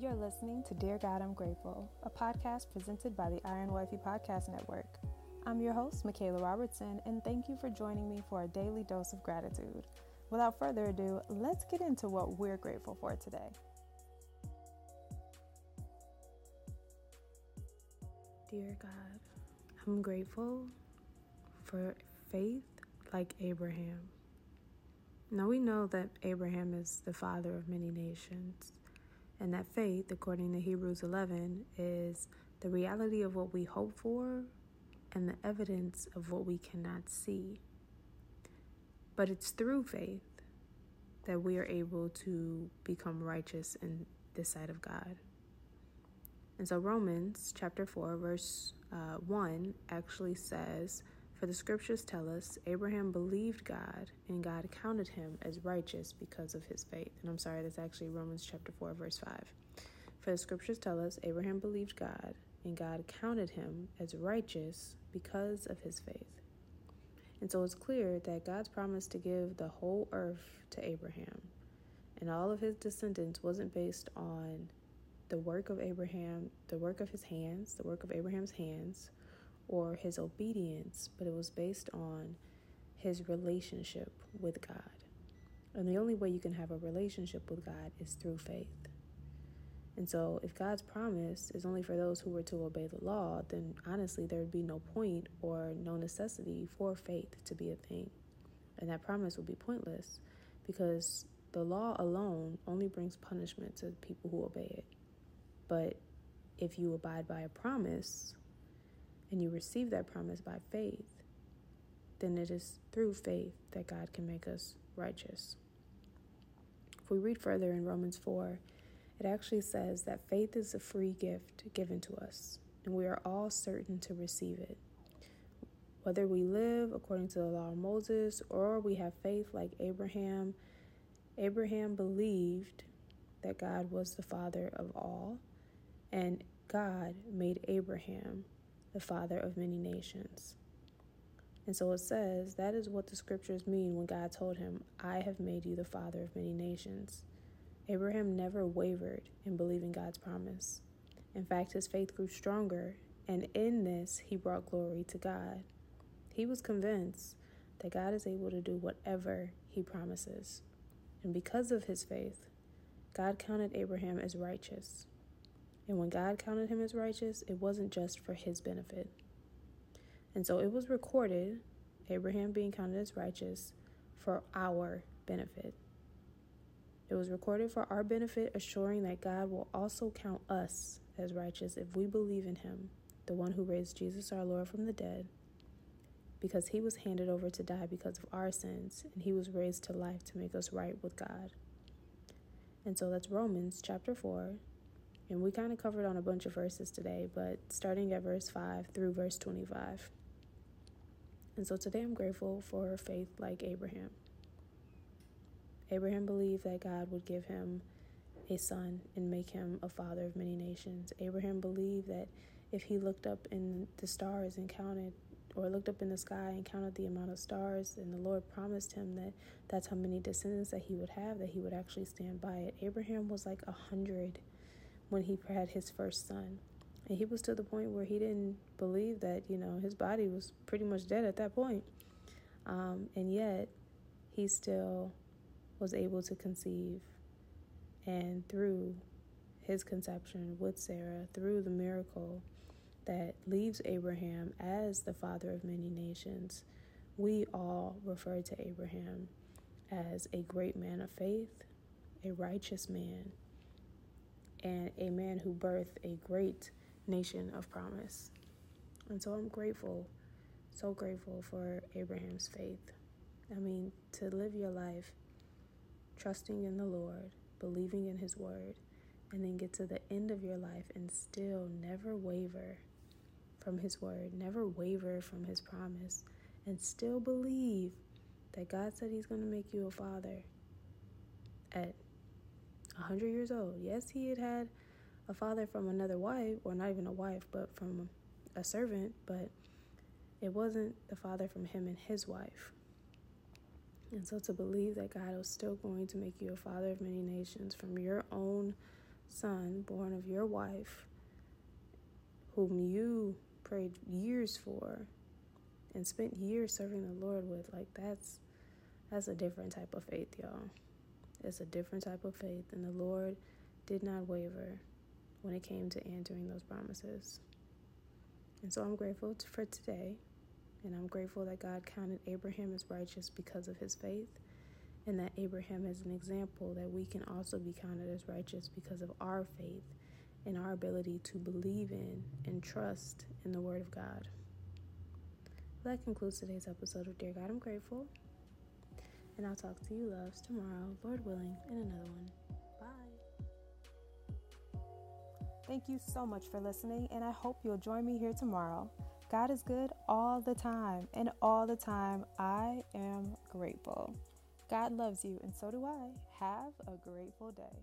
You're listening to Dear God, I'm Grateful, a podcast presented by the Iron Wifey Podcast Network. I'm your host, Michaela Robertson, and thank you for joining me for a daily dose of gratitude. Without further ado, let's get into what we're grateful for today. Dear God, I'm grateful for faith like Abraham. Now we know that Abraham is the father of many nations, and that faith, according to Hebrews 11, is the reality of what we hope for and the evidence of what we cannot see. But it's through faith that we are able to become righteous in the sight of God. And so Romans chapter 4, verse uh, 1 actually says, For the scriptures tell us Abraham believed God, and God counted him as righteous because of his faith. And I'm sorry, that's actually Romans chapter 4, verse 5. For the scriptures tell us Abraham believed God, and God counted him as righteous because of his faith. And so it's clear that God's promise to give the whole earth to Abraham and all of his descendants wasn't based on the work of Abraham, the work of his hands, the work of Abraham's hands, or his obedience, but it was based on his relationship with God. And the only way you can have a relationship with God is through faith. And so, if God's promise is only for those who were to obey the law, then honestly, there would be no point or no necessity for faith to be a thing. And that promise would be pointless because the law alone only brings punishment to people who obey it. But if you abide by a promise and you receive that promise by faith, then it is through faith that God can make us righteous. If we read further in Romans 4, it actually says that faith is a free gift given to us, and we are all certain to receive it. Whether we live according to the law of Moses or we have faith like Abraham, Abraham believed that God was the father of all and God made Abraham the father of many nations. And so it says that is what the scriptures mean when God told him, I have made you the father of many nations. Abraham never wavered in believing God's promise. In fact, his faith grew stronger, and in this, he brought glory to God. He was convinced that God is able to do whatever he promises. And because of his faith, God counted Abraham as righteous. And when God counted him as righteous, it wasn't just for his benefit. And so it was recorded, Abraham being counted as righteous, for our benefit. It was recorded for our benefit, assuring that God will also count us as righteous if we believe in him, the one who raised Jesus our Lord from the dead, because he was handed over to die because of our sins, and he was raised to life to make us right with God. And so that's Romans chapter 4, and we kind of covered on a bunch of verses today, but starting at verse 5 through verse 25. And so today I'm grateful for faith like Abraham. Abraham believed that God would give him a son and make him a father of many nations. Abraham believed that if he looked up in the stars and counted, or looked up in the sky and counted the amount of stars, and the Lord promised him that that's how many descendants that he would have, that he would actually stand by it. Abraham was like a hundred when he had his first son. And he was to the point where he didn't believe that, you know, his body was pretty much dead at that point. Um, and yet, he still was able to conceive. And through his conception with Sarah, through the miracle that leaves Abraham as the father of many nations, we all refer to Abraham as a great man of faith, a righteous man, and a man who birthed a great nation of promise. And so I'm grateful, so grateful for Abraham's faith. I mean, to live your life trusting in the Lord, believing in His word, and then get to the end of your life and still never waver from His word, never waver from His promise, and still believe that God said He's going to make you a father at 100 years old. Yes, he had had a father from another wife, or not even a wife, but from a servant, but it wasn't the father from him and his wife. And so to believe that God was still going to make you a father of many nations from your own son born of your wife, whom you prayed years for and spent years serving the Lord with, like that's that's a different type of faith, y'all. It's a different type of faith, and the Lord did not waver when it came to answering those promises. And so I'm grateful for today, and I'm grateful that God counted Abraham as righteous because of his faith, and that Abraham is an example that we can also be counted as righteous because of our faith and our ability to believe in and trust in the Word of God. That concludes today's episode of Dear God, I'm Grateful. And I'll talk to you, loves, tomorrow, Lord willing, in another one. Bye. Thank you so much for listening, and I hope you'll join me here tomorrow. God is good all the time, and all the time I am grateful. God loves you, and so do I. Have a grateful day.